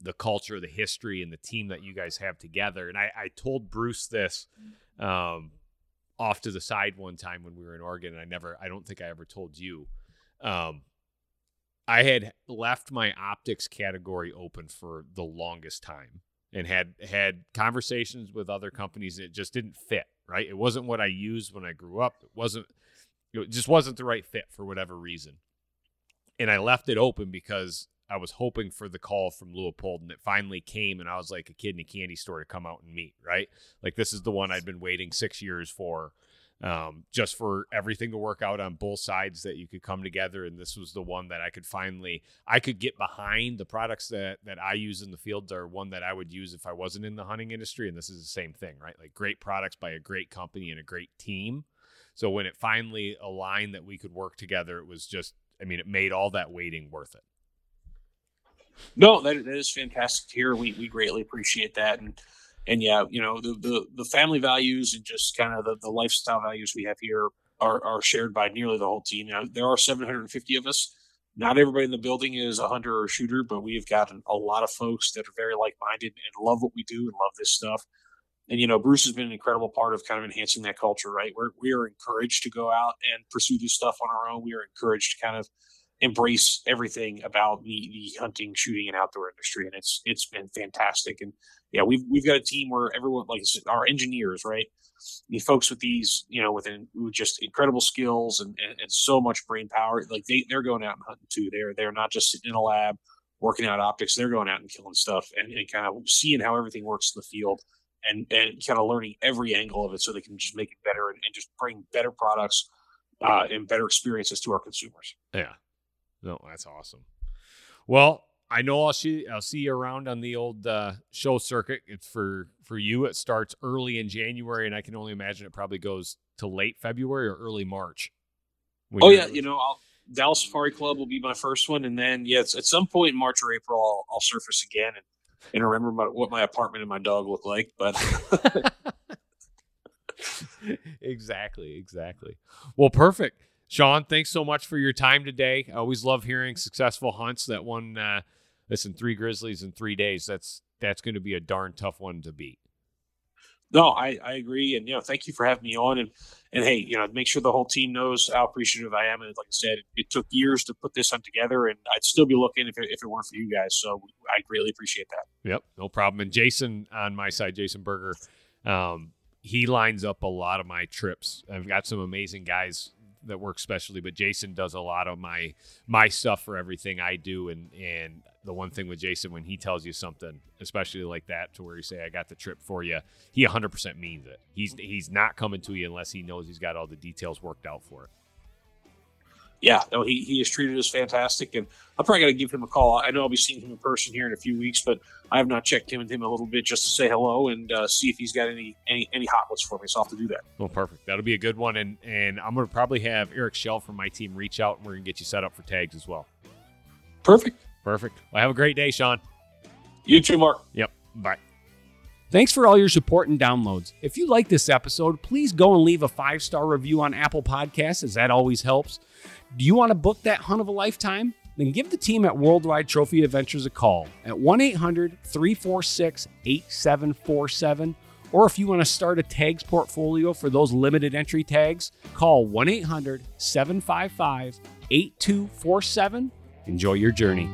the culture, the history, and the team that you guys have together. And I, I told Bruce this um, off to the side one time when we were in Oregon, and I never, I don't think I ever told you. Um, I had left my optics category open for the longest time and had had conversations with other companies it just didn't fit right? It wasn't what i used when i grew up. It wasn't it just wasn't the right fit for whatever reason. And i left it open because i was hoping for the call from Leupold and it finally came and i was like a kid in a candy store to come out and meet right? Like this is the one i'd been waiting six years for um, just for everything to work out on both sides that you could come together. And this was the one that i could finally i could get behind. The products that that i use in the field are one that i would use if i wasn't in the hunting industry. And this is the same thing right? Like great products by a great company and a great team. So when it finally aligned that we could work together it was just i mean it made all that waiting worth it. No, that, that is fantastic to hear. We we greatly appreciate that, and and yeah, you know the the, the family values and just kind of the, the lifestyle values we have here are are shared by nearly the whole team. Now there are 750 of us. Not everybody in the building is a hunter or a shooter, but we've got a lot of folks that are very like minded and love what we do and love this stuff. And you know, Bruce has been an incredible part of kind of enhancing that culture. Right, we're we are encouraged to go out and pursue this stuff on our own. We are encouraged to kind of embrace everything about the the hunting, shooting, and outdoor industry, and it's it's been fantastic. And yeah, we've we've got a team where everyone, like our engineers, right, the folks with these, you know, with, with just incredible skills and, and and so much brain power, like they they're going out and hunting too. They're they're not just sitting in a lab working out optics. They're going out and killing stuff and, and kind of seeing how everything works in the field. And, and kind of learning every angle of it so they can just make it better and, and just bring better products uh, and better experiences to our consumers. Yeah. No, that's awesome. Well, I know I'll see I'll see you around on the old uh, show circuit. It's for for you. It starts early in January, and I can only imagine it probably goes to late February or early March. Oh yeah, you know, I'll, Dallas Safari Club will be my first one, and then yes, at some point in March or April, I'll, I'll surface again. And and remember my, what my apartment and my dog look like. But exactly, exactly. Well, perfect. Shawn, thanks so much for your time today. I always love hearing successful hunts. That one, uh, listen, three grizzlies in three days. That's that's going to be a darn tough one to beat. No, I, I agree, and you know, thank you for having me on, and and hey, you know, make sure the whole team knows how appreciative I am. And like I said, it, it took years to put this on together, and I'd still be looking if it, if it weren't for you guys. So I greatly appreciate that. Yep, no problem. And Jason on my side, Jason Berger, um, he lines up a lot of my trips. I've got some amazing guys that work specially, but Jason does a lot of my my stuff for everything I do. And and the one thing with Jason, when he tells you something, especially like that, to where you say I got the trip for you, he 100% means it. He's he's not coming to you unless he knows he's got all the details worked out for it yeah, no, he, he has treated us fantastic, and I'm probably going to give him a call. I know I'll be seeing him in person here in a few weeks, but I have not checked in with him a little bit just to say hello and uh, see if he's got any any any hot ones for me. So I'll have to do that. Well, perfect. That'll be a good one, and and I'm going to probably have Eric Shell from my team reach out, and we're going to get you set up for tags as well. Perfect. Perfect. Well, have a great day, Shawn. You too, Mark. Yep. Bye. Thanks for all your support and downloads. If you like this episode, please go and leave a five star review on Apple Podcasts, as that always helps. Do you want to book that hunt of a lifetime? Then give the team at Worldwide Trophy Adventures a call at 1 800 346 8747. Or if you want to start a tags portfolio for those limited entry tags, call 1 800 755 8247. Enjoy your journey.